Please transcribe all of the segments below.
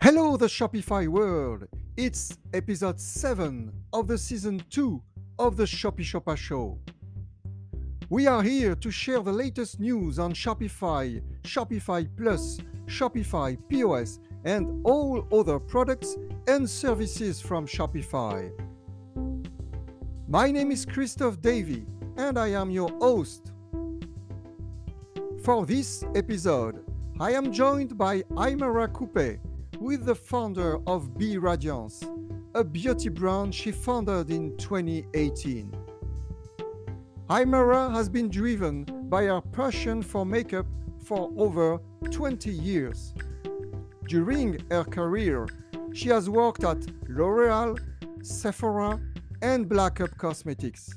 Hello, the Shopify world. It's episode 7 of the season 2 of the ShopiShopa Show. We are here to share the latest news on Shopify, Shopify Plus, Shopify POS, and all other products and services from Shopify. My name is Christophe Davy, and I am your host. For this episode, I am joined by Aïmara Coupet, with the founder of BE+RADIANCE, a beauty brand she founded in 2018. Aïmara has been driven by her passion for makeup for over 20 years. During her career, she has worked at L'Oreal, Sephora, and Black Up Cosmetics.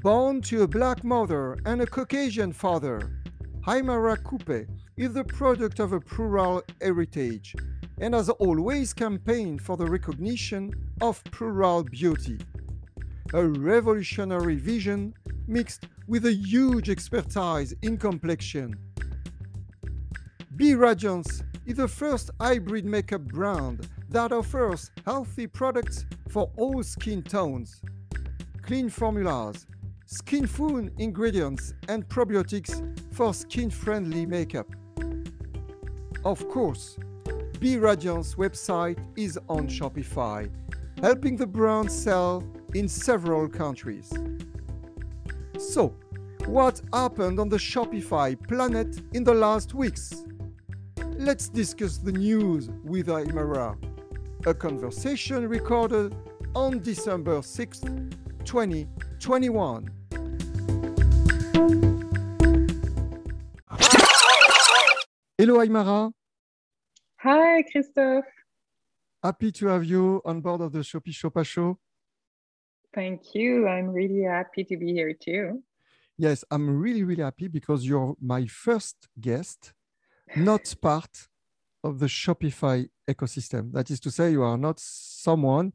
Born to a black mother and a Caucasian father, Aïmara Coupet is the product of a plural heritage and has always campaigned for the recognition of plural beauty. A revolutionary vision mixed with a huge expertise in complexion. BE+RADIANCE is the first hybrid makeup brand that offers healthy products for all skin tones, clean formulas, skin food ingredients, and probiotics for skin friendly makeup. Of course, BE+RADIANCE website is on Shopify, helping the brand sell in several countries. So, what happened on the Shopify planet in the last weeks? Let's discuss the news with Aïmara. A conversation recorded on December 6th, 2021. Hello, Aïmara. Hi, Christophe. Happy to have you on board of the ShopiShopa show. Thank you. I'm really happy to be here too. Yes, I'm really, really happy because you're my first guest, not part of the Shopify ecosystem. That is to say, you are not someone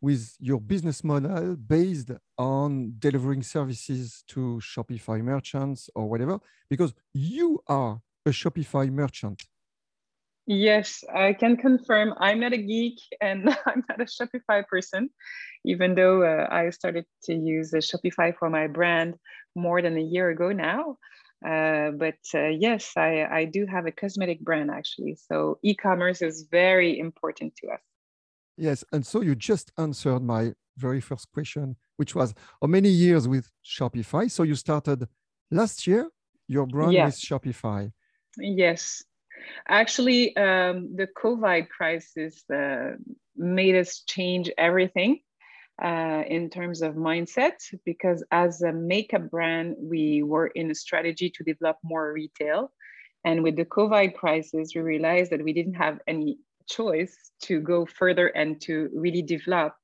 with your business model based on delivering services to Shopify merchants or whatever, because you are a Shopify merchant. Yes, I can confirm I'm not a geek and I'm not a Shopify person, even though uh, I started to use Shopify for my brand more than a year ago now. Uh, but uh, yes, I, I do have a cosmetic brand actually. So e commerce is very important to us. Yes. And so you just answered my very first question, which was how many years with Shopify? So you started last year, your brand yeah. with Shopify. Yes. Actually, um, the COVID crisis uh, made us change everything uh, in terms of mindset because as a makeup brand, we were in a strategy to develop more retail. And with the COVID crisis, we realized that we didn't have any choice to go further and to really develop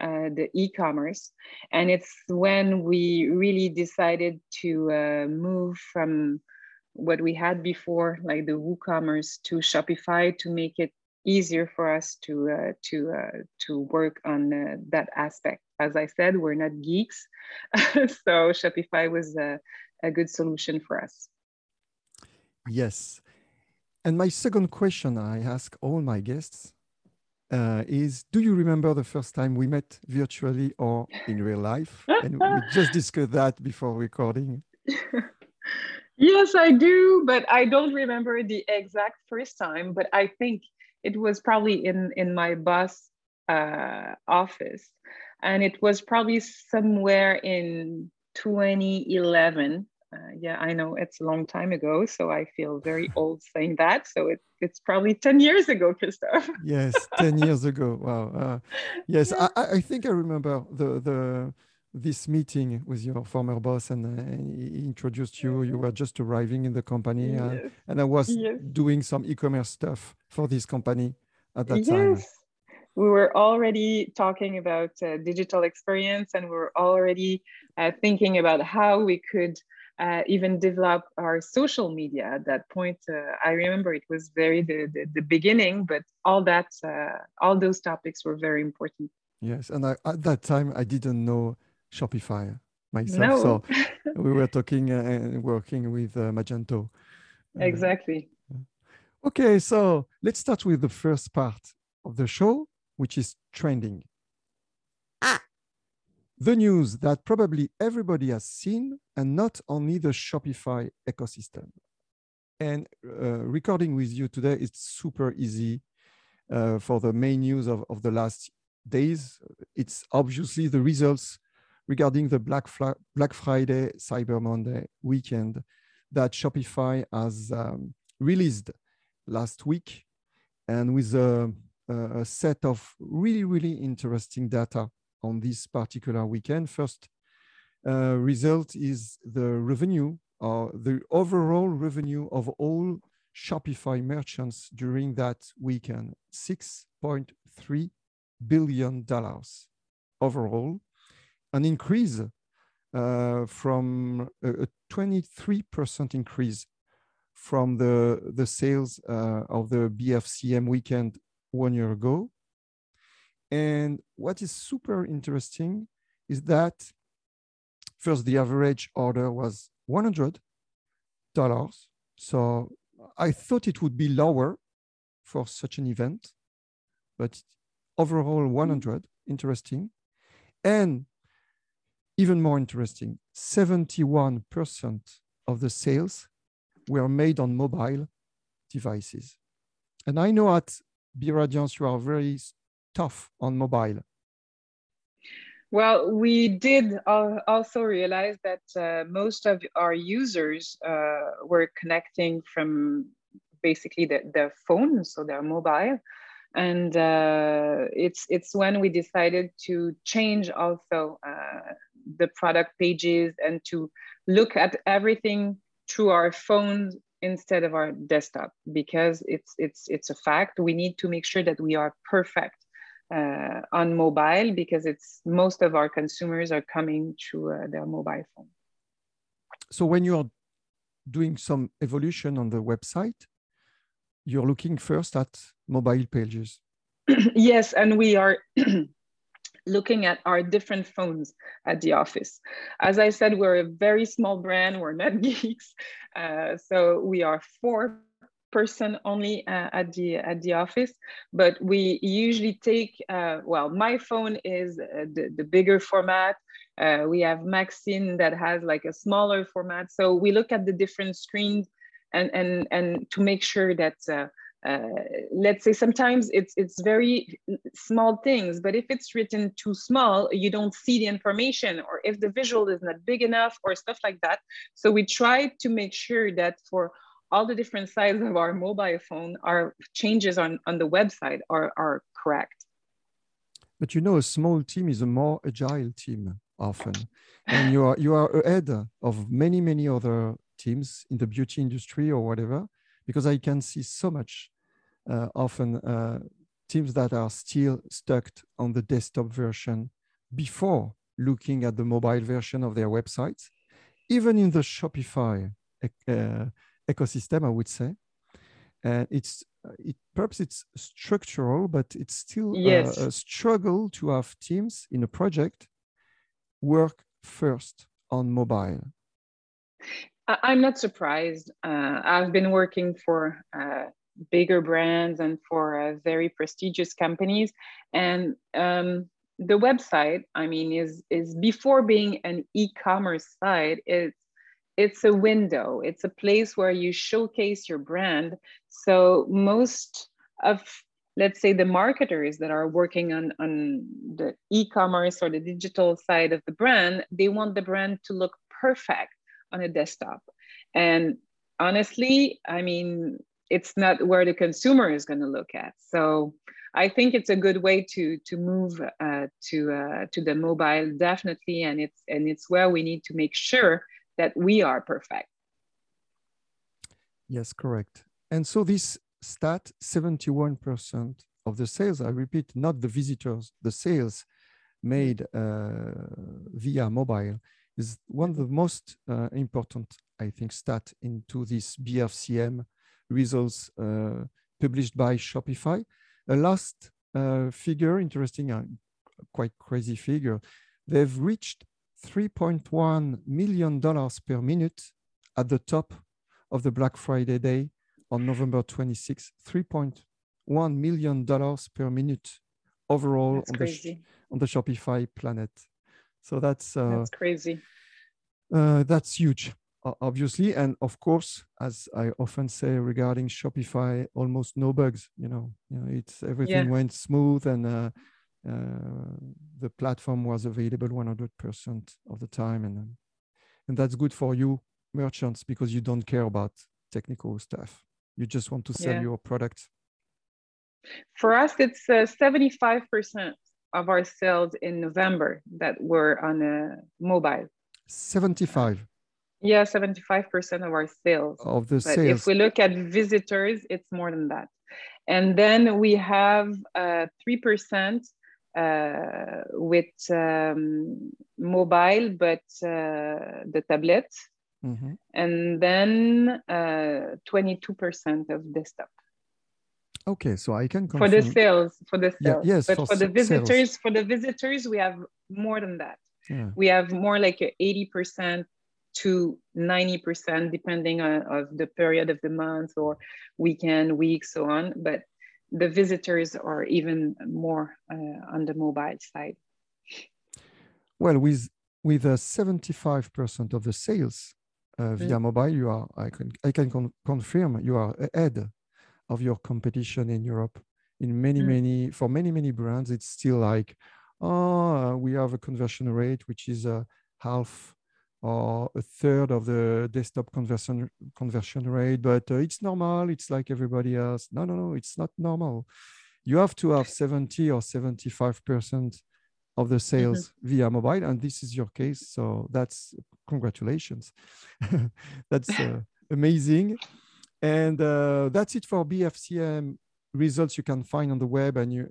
uh, the e-commerce and it's when we really decided to uh, move from what we had before, like the WooCommerce to Shopify to make it easier for us to uh, to uh, to work on uh, that aspect. As I said, we're not geeks, so Shopify was a, a good solution for us. Yes, and my second question I ask all my guests uh, is: Do you remember the first time we met virtually or in real life? and we just discussed that before recording. Yes, I do, but I don't remember the exact first time. But I think it was probably in in my boss uh, office, and it was probably somewhere in 2011. Uh, yeah, I know it's a long time ago, so I feel very old saying that. So it, it's probably 10 years ago, Christophe. yes, 10 years ago. Wow. Uh, yes, yeah. I, I think I remember the, the, this meeting with your former boss and uh, he introduced you. You were just arriving in the company, uh, yes. and I was yes. doing some e-commerce stuff for this company at that yes. time. We were already talking about uh, digital experience, and we were already uh, thinking about how we could uh, even develop our social media. At that point, uh, I remember it was very the, the, the beginning, but all that, all those topics were very important. Yes, and I, at that time I didn't know Shopify myself. No. So we were talking and working with uh, Magento. Uh, exactly. Okay, so let's start with the first part of the show, which is trending. Ah. The news that probably everybody has seen, and not only the Shopify ecosystem. And uh, recording with you today is super easy uh, for the main news of, of the last days. It's obviously the results regarding the Black, Black Friday, Cyber Monday weekend that Shopify has um, released last week and with a, a, set of really, really interesting data on this particular weekend. First uh, result is the revenue or the overall revenue of all Shopify merchants during that weekend, $6.3 billion overall, an increase uh, from a, a 23% increase from the, the sales uh, of the BFCM weekend one year ago. And what is super interesting is that first, the average order was $100. So I thought it would be lower for such an event, but overall 100, interesting. And even more interesting, 71% of the sales were made on mobile devices. And I know at BE+RADIANCE you are very tough on mobile. Well, we did also realize that uh, most of our users uh, were connecting from basically the, their phone, so their mobile. And uh, it's, it's when we decided to change also uh, the product pages and to look at everything through our phones instead of our desktop because it's it's it's a fact. We need to make sure that we are perfect uh, on mobile because it's most of our consumers are coming through uh, their mobile phone. So when you're doing some evolution on the website you're looking first at mobile pages. Yes and we are looking at our different phones at the office. As I said, we're a very small brand, we're not geeks. Uh, so we are four person only uh, at the at the office but we usually take uh, well my phone is uh, the, the bigger format uh, we have maxine that has like a smaller format so we look at the different screens and and and to make sure that uh, let's say sometimes it's it's very small things but if it's written too small you don't see the information or if the visual is not big enough or stuff like that. So we try to make sure that for all the different sizes of our mobile phone our changes on on the website are are correct. But you know a small team is a more agile team often. And you are you are ahead of many many other teams in the beauty industry or whatever because i can see so much often uh, teams that are still stuck on the desktop version before looking at the mobile version of their websites, even in the Shopify uh, ecosystem, I would say. And it's it perhaps it's structural, but it's still yes. a, a struggle to have teams in a project work first on mobile. I'm not surprised. Uh, I've been working for uh, bigger brands and for uh, very prestigious companies. And um, the website, I mean, is is before being an e-commerce site, it's it's a window. It's a place where you showcase your brand. So most of let's say the marketers that are working on, on the e-commerce or the digital side of the brand, they want the brand to look perfect on a desktop. And honestly, I mean, it's not where the consumer is going to look at. So I think it's a good way to to move uh, to uh, to the mobile definitely, and it's and it's where we need to make sure that we are perfect. Yes, correct. And so this stat, seventy-one percent of the sales. I repeat, not the visitors, the sales made uh, via mobile is one of the most uh, important, I think, stat into this BFCM results uh, published by Shopify. A last uh, figure, interesting, uh, quite crazy figure. They've reached $3.1 million per minute at the top of the Black Friday day on November 26, 3.1 million dollars per minute overall on the on the Shopify planet. So that's uh, That's crazy. uh, that's huge, obviously, and of course, as I often say regarding Shopify, almost no bugs. You know, you know it's everything went smooth, and uh, uh, the platform was available 100% of the time, and um, and that's good for you merchants because you don't care about technical stuff. You just want to sell Yeah. your product. For us, it's uh, 75% of our sales in November that were on a mobile. 75 Yeah, 75% of our sales. of the But sales. if we look at visitors, it's more than that. And then we have uh, 3% uh, with um, mobile, but uh, the tablet. Mhm. And then uh, 22% of desktop. Okay, so I can For the sales, for the Yeah, sales. yes, but for for, the s- sales. visitors, for the visitors, we have more than that. Yeah. We have more like 80% to 90%, depending on of the period of the month or weekend, week, so on. But the visitors are even more uh, on the mobile side. Well, with with uh, 75% of the sales uh, via mobile, you are I can I can con- confirm you are ahead of your competition in Europe. In many Mm. many for many many brands, it's still like, oh, we have a conversion rate which is uh, half or a third of the desktop conversion conversion rate, but uh, it's normal. It's like everybody else. No, no, no, it's not normal. You have to have 70 or 75 percent of the sales via mobile and this is your case so that's congratulations that's uh, amazing and uh, that's it for bfcm results you can find on the web and you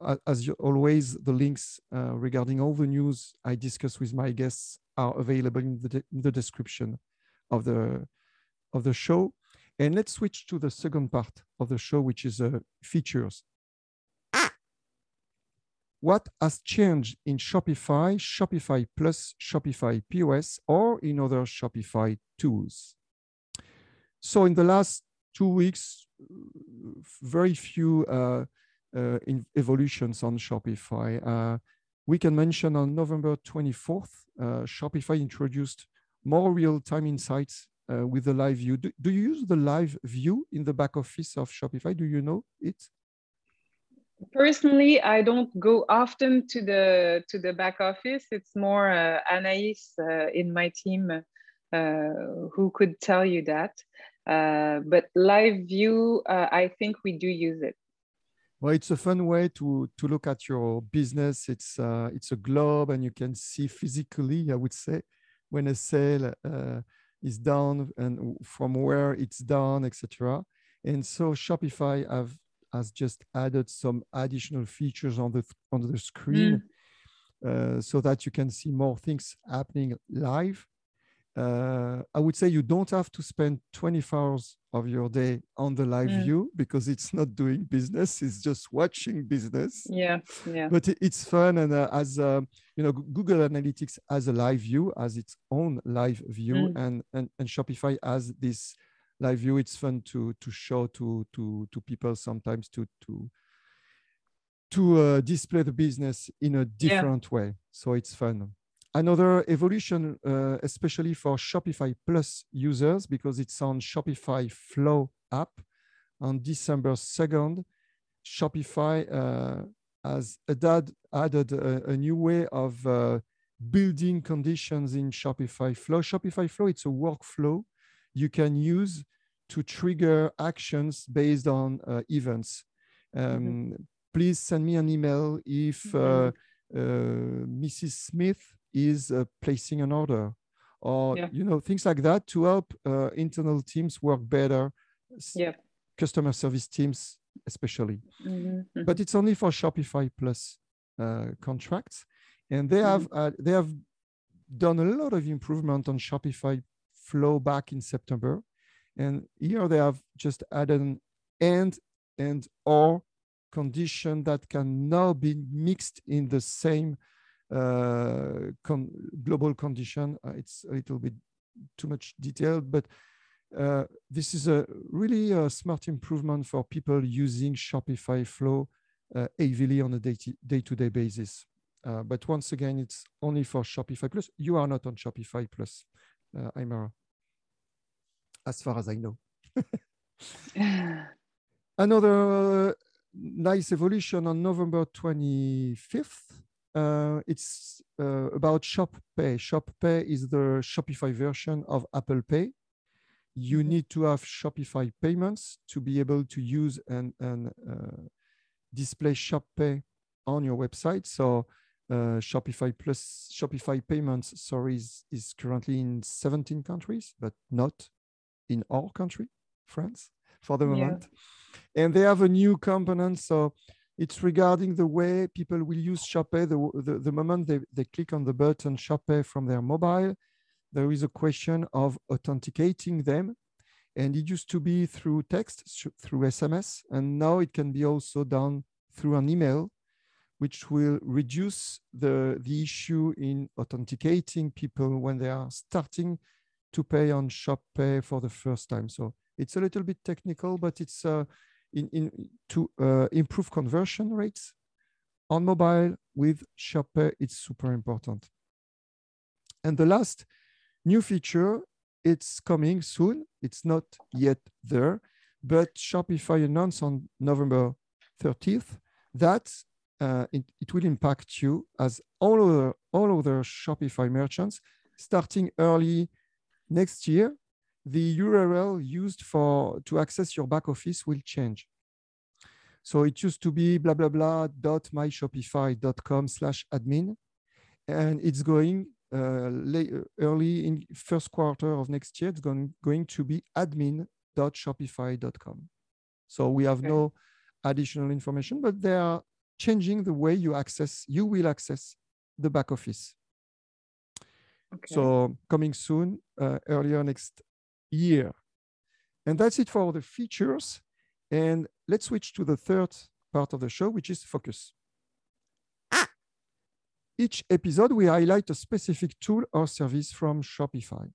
uh, as you, always the links uh, regarding all the news i discuss with my guests are available in the, de- in the description of the of the show and let's switch to the second part of the show which is uh, features what has changed in Shopify, Shopify Plus, Shopify POS, or in other Shopify tools. So in the last two weeks, very few uh, uh, evolutions on Shopify. We can mention on November 24th, uh, Shopify introduced more real-time insights uh, with the live view. Do, do you use the live view in the back office of Shopify? Do you know it? Personally, I don't go often to the to the back office. It's more uh, Anaïs uh, in my team uh, who could tell you that. Uh, but live view, I think we do use it. Well, it's a fun way to to look at your business. It's uh, it's a globe, and you can see physically. I would say when a sale uh, is done and from where it's done, etc. And so Shopify have has just added some additional features on the on the screen, uh, so that you can see more things happening live. Uh, I would say you don't have to spend 24 hours of your day on the live Mm. view because it's not doing business; it's just watching business. Yeah, yeah. But it's fun, and uh, as uh, you know, Google Analytics has a live view, as its own live view, Mm. and, and and Shopify has this live view. It's fun to to show to to to people sometimes to to to uh, display the business in a different way. So it's fun. Another evolution, uh, especially for Shopify Plus users, because it's on Shopify Flow app on December 2nd. Shopify uh, has added, added a, a new way of uh, building conditions in Shopify Flow. Shopify Flow, it's a workflow you can use to trigger actions based on uh, events. Um, Please send me an email if uh, uh, Mrs. Smith is uh, placing an order, or Yeah. you know things like that to help uh, internal teams work better. Yeah. Customer service teams, especially Mhm, mhm. but it's only for Shopify Plus uh, contracts, and they have uh, they have done a lot of improvement on Shopify Flow back in September, and here they have just added an and and or condition that can now be mixed in the same con- global condition. Uh, it's a little bit too much detail, but uh, this is a really a smart improvement for people using Shopify Flow uh, heavily on a day-to-day basis. Uh, but once again, it's only for Shopify Plus. You are not on Shopify Plus, uh, Aïmara, as far as I know. Another nice evolution on November 25th. Uh, it's uh, about Shop Pay. Shop Pay is the Shopify version of Apple Pay. You mm-hmm. need to have Shopify payments to be able to use and, and uh, display Shop Pay on your website. So uh, Shopify plus Shopify payments, sorry, is, is currently in 17 countries, but not in our country, France, for the moment. Yeah. And they have a new component. So it's regarding the way people will use ShopPay. The, the, the moment they, they click on the button ShopPay from their mobile, there is a question of authenticating them. And it used to be through text, through SMS, and now it can be also done through an email, which will reduce the, the issue in authenticating people when they are starting to pay on ShopPay for the first time. So it's a little bit technical, but it's uh, in, in, to uh, improve conversion rates on mobile with ShopPay. It's super important. And the last new feature, it's coming soon. It's not yet there, but Shopify announced on November 30th that uh, it, it, will impact you as all other, all other Shopify merchants starting early next year the URL used for to access your back office will change. So it used to be blah blah blah dot myshopify.com slash admin, and it's going uh, late, uh, early in first quarter of next year. It's going going to be admin.shopify.com. So we have okay. no additional information, but they are changing the way you access. You will access the back office. Okay. So coming soon, uh, earlier next year. And that's it for the features. And let's switch to the third part of the show, which is focus. Each episode, we highlight a specific tool or service from Shopify.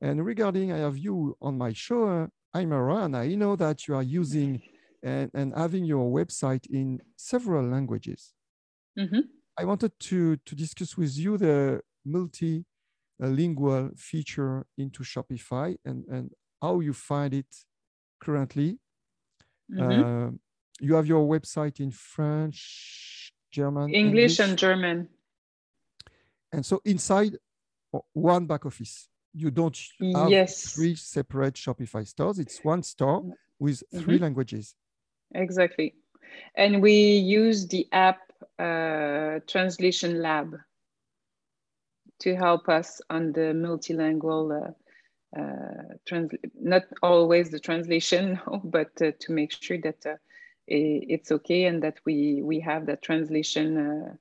And regarding, I have you on my show, uh, Aïmara, and I know that you are using and, and having your website in several languages. Mm-hmm. I wanted to, to discuss with you the multi a lingual feature into Shopify and, and how you find it currently. Mm-hmm. Uh, you have your website in French, German, English, English, and German. And so inside one back office, you don't have yes. three separate Shopify stores. It's one store with 3 mm-hmm. languages. Exactly. And we use the app uh, Translation Lab to help us on the multilingual, uh, uh, trans not always the translation, but uh, to make sure that uh, it's okay and that we, we have that translation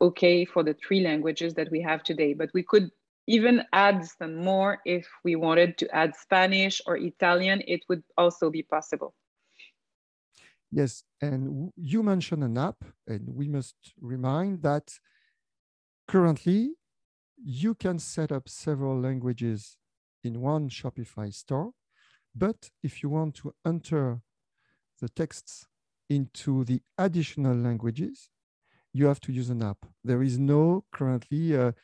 okay for the three languages that we have today. But we could even add some more if we wanted to add Spanish or Italian, it would also be possible. Yes, and you mentioned an app, and we must remind that currently you can set up several languages in one Shopify store. But if you want to enter the texts into the additional languages, you have to use an app. There is no currently a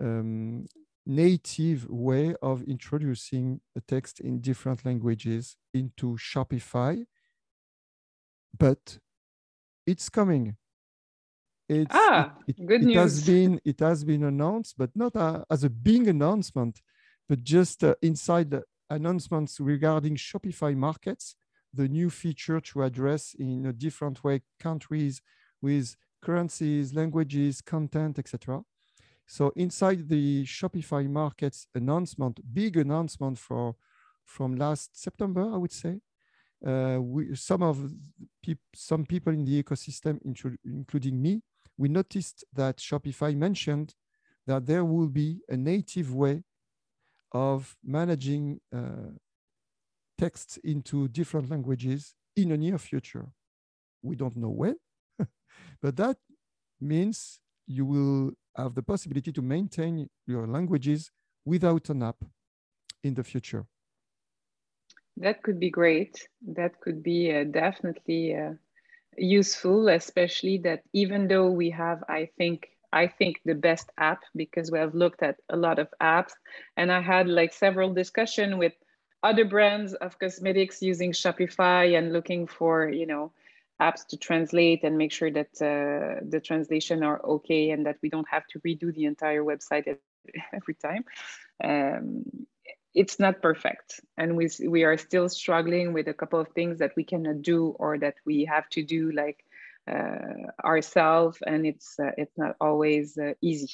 um, native way of introducing a text in different languages into Shopify, but it's coming. It's, ah, it, good it news. Has been, it has been announced, but not a, as a big announcement, but just uh, inside the announcements regarding Shopify markets, the new feature to address in a different way countries with currencies, languages, content, etc. So inside the Shopify markets announcement, big announcement for from last September, I would say, uh, we, some of some people in the ecosystem, including me, we noticed that Shopify mentioned that there will be a native way of managing uh, texts into different languages in the near future. We don't know when, but that means you will have the possibility to maintain your languages without an app in the future. that could be great. That could be uh, definitely uh, useful, especially that even though we have, I think, I think the best app because we have looked at a lot of apps, and I had like several discussion with other brands of cosmetics using Shopify and looking for you know apps to translate and make sure that uh, the translation are okay and that we don't have to redo the entire website every time. Um, it's not perfect. And we, we are still struggling with a couple of things that we cannot do or that we have to do like uh, ourselves and it's uh, it's not always uh, easy.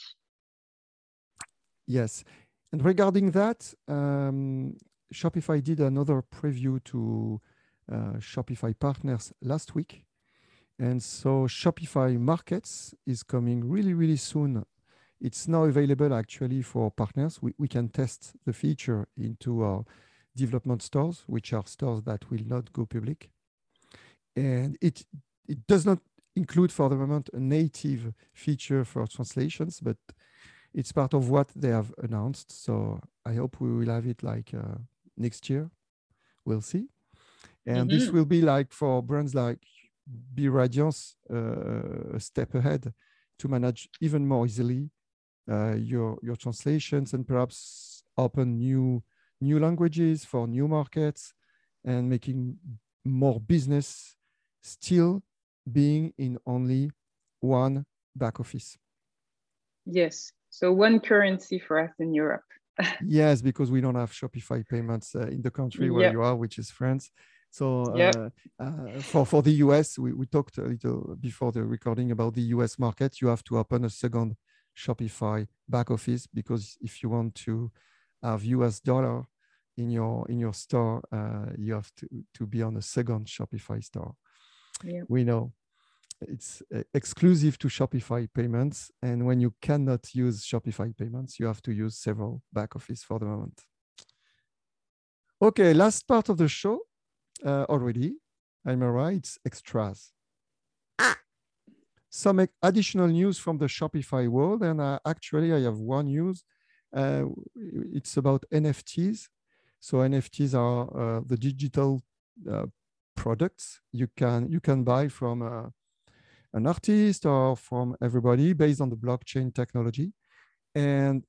Yes. And regarding that um, shopify did another preview to uh, shopify partners last week. And so shopify markets is coming really really soon it's now available actually for partners. We, we can test the feature into our development stores, which are stores that will not go public. And it, it does not include for the moment a native feature for translations, but it's part of what they have announced. So I hope we will have it like uh, next year. We'll see. And mm -hmm. this mm-hmm. will be like for brands like BE+RADIANCE, uh, a step ahead to manage even more easily your your translations and perhaps open new new languages for new markets and making more business still being in only one back office. Yes. So one currency for us in Europe. yes, because we don't have Shopify payments uh, in the country where yep. you are, which is France. So uh, yep. uh, for, for the US, we, we talked a little before the recording about the US market. You have to open a second Shopify back office because if you want to have US dollar in your in your store, uh, you have to to be on a second Shopify store. Yeah. We know it's uh, exclusive to Shopify payments, and when you cannot use Shopify payments, you have to use several back office for the moment. Okay, last part of the show uh, already. I'm right. It's extras some additional news from the Shopify world. And uh, actually, I have one news. Uh, it's about NFTs. So NFTs are uh, the digital uh, products you can you can buy from uh, an artist or from everybody based on the blockchain technology. And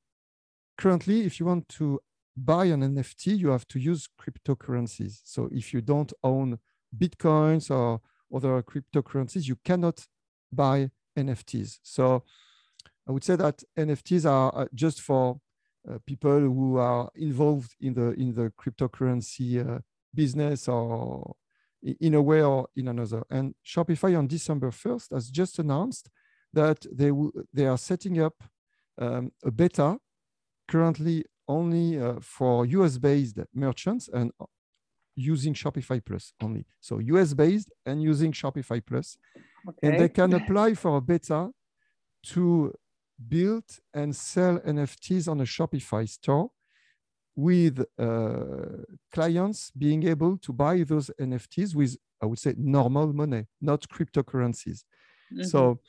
currently, if you want to buy an NFT, you have to use cryptocurrencies. So if you don't own Bitcoins or other cryptocurrencies, you cannot buy NFTs. So I would say that NFTs are uh, just for uh, people who are involved in the in the cryptocurrency uh, business or in a way or in another. And Shopify on December 1st has just announced that they they are setting up um, a beta currently only uh, for US based merchants and using Shopify Plus only. So US based and using Shopify Plus. Okay. And they can apply for a beta to build and sell NFTs on a Shopify store with uh, clients being able to buy those NFTs with, I would say, normal money, not cryptocurrencies. Mm -hmm. So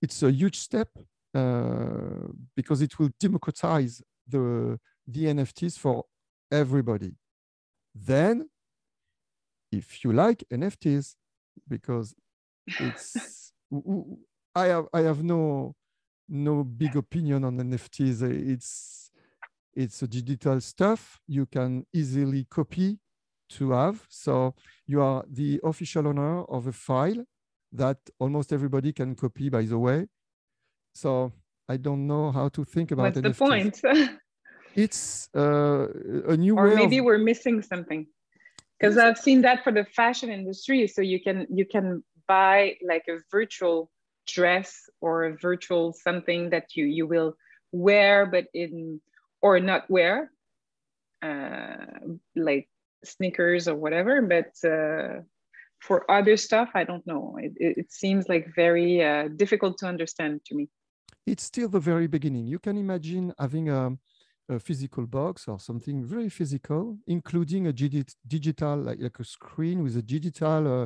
it's a huge step uh, because it will democratize the, the NFTs for everybody. Then if you like NFTs, because it's I have I have no no big opinion on NFTs. It's it's a digital stuff you can easily copy to have. So you are the official owner of a file that almost everybody can copy, by the way. So I don't know how to think about What's NFTs. the point? it's uh, a new or way. Or maybe of... we're missing something because I've seen that for the fashion industry. So you can you can buy like a virtual dress or a virtual something that you you will wear, but in or not wear, uh, like sneakers or whatever. But uh, for other stuff, I don't know. It, it, seems like very uh, difficult to understand to me. It's still the very beginning. You can imagine having a a physical box or something very physical, including a digital, like, like a screen with a digital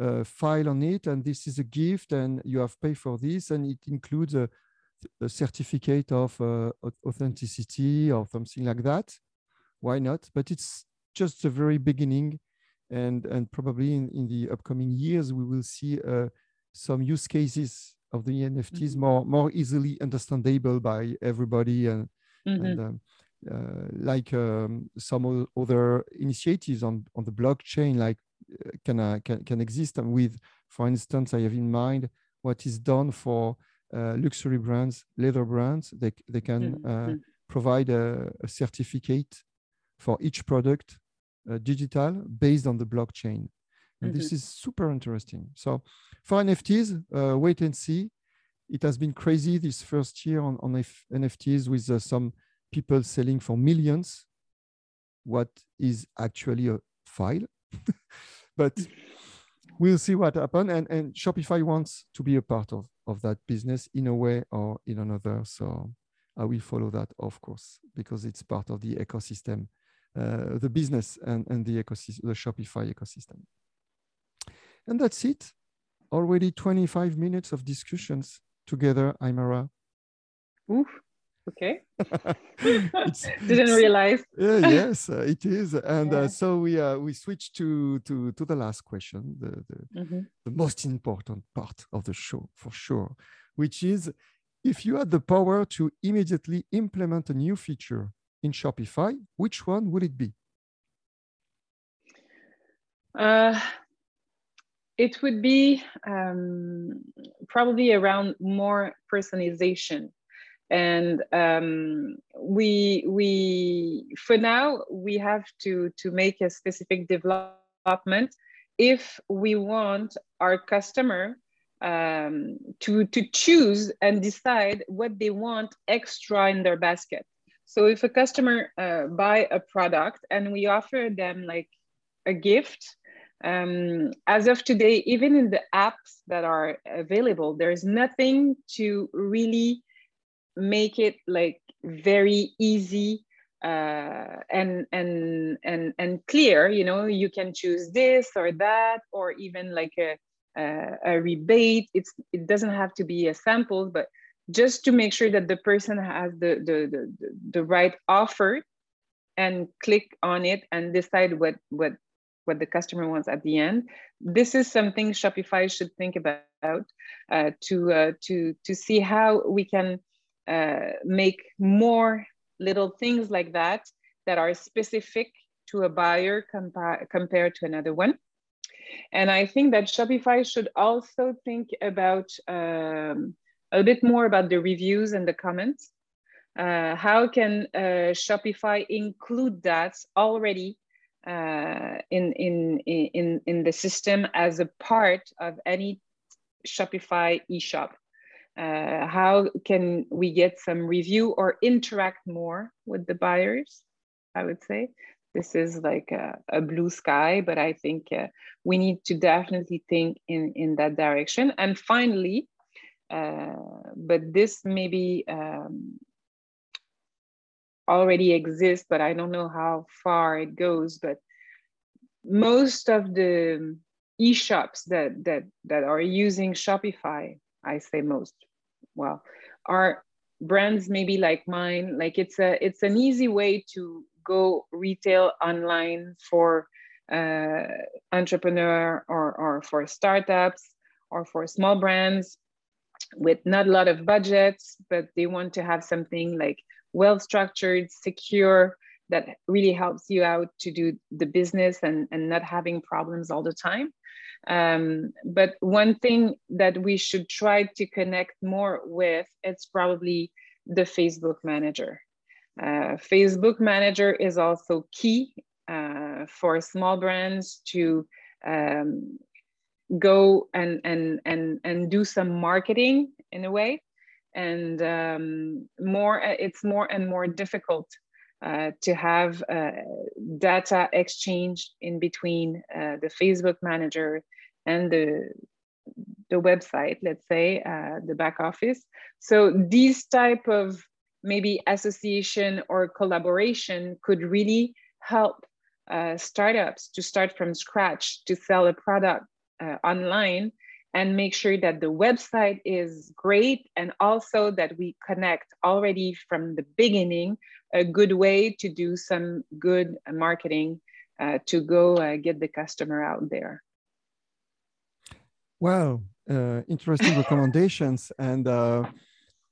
uh, file on it. And this is a gift, and you have paid for this, and it includes a, a certificate of uh, authenticity or something like that. Why not? But it's just the very beginning and and probably in, in the upcoming years we will see uh, some use cases of the nfts mm-hmm. more more easily understandable by everybody and, mm-hmm. and um, uh, like um, some other initiatives on on the blockchain like can, uh, can can exist with for instance i have in mind what is done for uh, luxury brands leather brands they, they can mm-hmm. provide a, a certificate for each product uh, digital based on the blockchain. And mm-hmm. this is super interesting. So for NFTs, uh, wait and see. It has been crazy this first year on, on F- NFTs with uh, some people selling for millions what is actually a file. but we'll see what happens. And, and Shopify wants to be a part of, of that business in a way or in another. So I will follow that, of course, because it's part of the ecosystem uh, the business and, and the ecosystem, the Shopify ecosystem. And that's it. Already 25 minutes of discussions together, Aïmara. Oof. Okay. Didn't realize. yeah, yes, uh, it is. And uh, yeah. uh, so we uh, we switch to to to the last question, the the, mm-hmm. the most important part of the show for sure, which is if you had the power to immediately implement a new feature in Shopify, which one would it be? Uh, it would be um, probably around more personalization. And um, we, we, for now, we have to, to make a specific development if we want our customer um, to, to choose and decide what they want extra in their basket. So if a customer uh, buy a product and we offer them like a gift, um, as of today, even in the apps that are available, there's nothing to really make it like very easy uh, and and and and clear. You know, you can choose this or that, or even like a a, a rebate. It's it doesn't have to be a sample, but just to make sure that the person has the, the, the, the right offer and click on it and decide what, what, what the customer wants at the end. This is something Shopify should think about uh, to, uh, to, to see how we can uh, make more little things like that that are specific to a buyer compa compared to another one. And I think that Shopify should also think about um, a bit more about the reviews and the comments. Uh, how can uh, Shopify include that already uh, in, in, in, in the system as a part of any Shopify eShop? Uh, how can we get some review or interact more with the buyers? I would say this is like a, a blue sky, but I think uh, we need to definitely think in, in that direction. And finally, uh, but this maybe um, already exists, but I don't know how far it goes. But most of the e-shops that that that are using Shopify, I say most, well, are brands maybe like mine. Like it's a it's an easy way to go retail online for uh, entrepreneur or or for startups or for small brands with not a lot of budgets, but they want to have something like well structured, secure, that really helps you out to do the business and, and not having problems all the time. Um, but one thing that we should try to connect more with, it's probably the Facebook Manager. Uh, Facebook Manager is also key uh, for small brands to um, go and and and and do some marketing in a way and um, more it's more and more difficult uh, to have uh, data exchange in between uh, the facebook manager and the the website let's say uh, the back office. So these type of maybe association or collaboration could really help uh, startups to start from scratch to sell a product online and make sure that the website is great and also that we connect already from the beginning a good way to do some good marketing uh, to go uh, get the customer out there. Well, uh, interesting recommendations, and uh,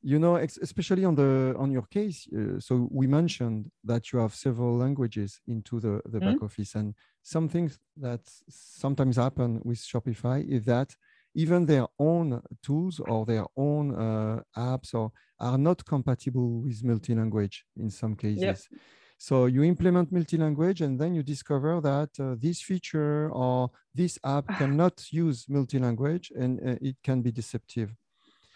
you know, especially on the on your case. Uh, so we mentioned that you have several languages into the the mm-hmm. back office, and some things that sometimes happen with Shopify is that even their own tools or their own uh, apps or are not compatible with multi-language in some cases. Yep. So you implement multi-language and then you discover that uh, this feature or this app cannot use multi-language and uh, it can be deceptive.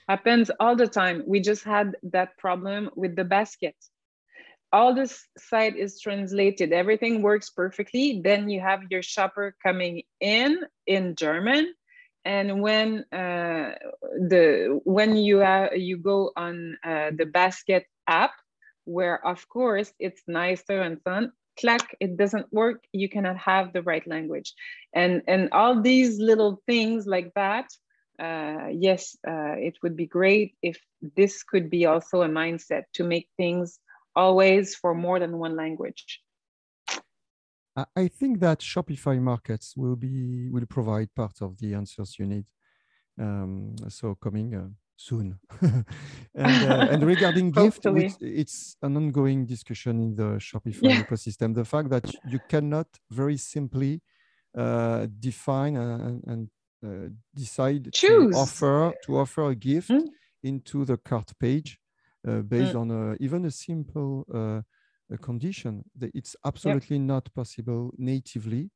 Happens all the time. We just had that problem with the basket. All this site is translated. Everything works perfectly. Then you have your shopper coming in in German and when uh, the when you you go on uh, the basket app where of course it's nicer and fun clack it doesn't work you cannot have the right language. And and all these little things like that uh, yes uh, it would be great if this could be also a mindset to make things always for more than one language I think that Shopify markets will be will provide part of the answers you need. Um, so coming uh, soon. and, uh, and, regarding gift, it's an ongoing discussion in the Shopify yeah. ecosystem. The fact that you cannot very simply uh, define and, and uh, decide Choose. to offer to offer a gift mm. into the cart page uh, based mm. on a, even a simple uh, a condition that it's absolutely yep. not possible natively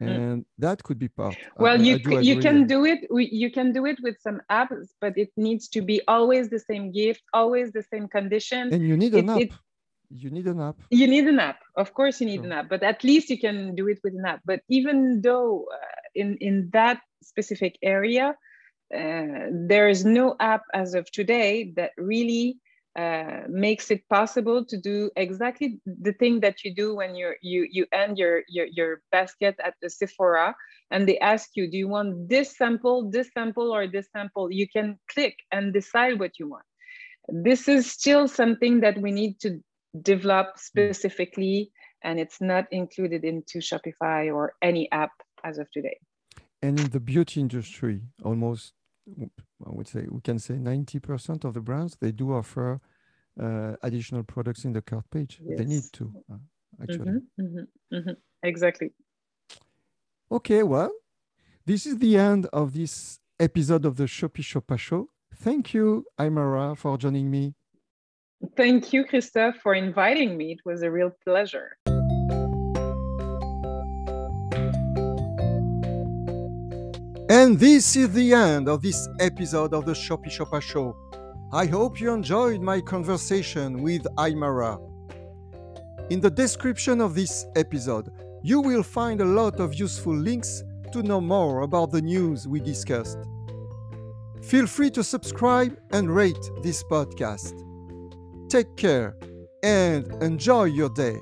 mm. and mm. that could be part well I, you I you can do it you can do it with some apps but it needs to be always the same gift always the same condition and you need an it, app it, you need an app you need an app of course you need sure. an app but at least you can do it with an app but even though uh, in in that specific area uh, there is no app as of today that really uh, makes it possible to do exactly the thing that you do when you're, you you end your, your your basket at the Sephora and they ask you, do you want this sample, this sample, or this sample? You can click and decide what you want. This is still something that we need to develop specifically, and it's not included into Shopify or any app as of today. And in the beauty industry, almost I would say we can say 90% of the brands they do offer uh, additional products in the cart page. Yes. They need to uh, actually. Mm-hmm, mm-hmm, mm-hmm. Exactly. Okay, well, this is the end of this episode of the ShopiShopa Show. Thank you, Aïmara, for joining me. Thank you, Christophe, for inviting me. It was a real pleasure. And this is the end of this episode of the ShopiShopa Show. I hope you enjoyed my conversation with Aïmara. In the description of this episode, you will find a lot of useful links to know more about the news we discussed. Feel free to subscribe and rate this podcast. Take care and enjoy your day.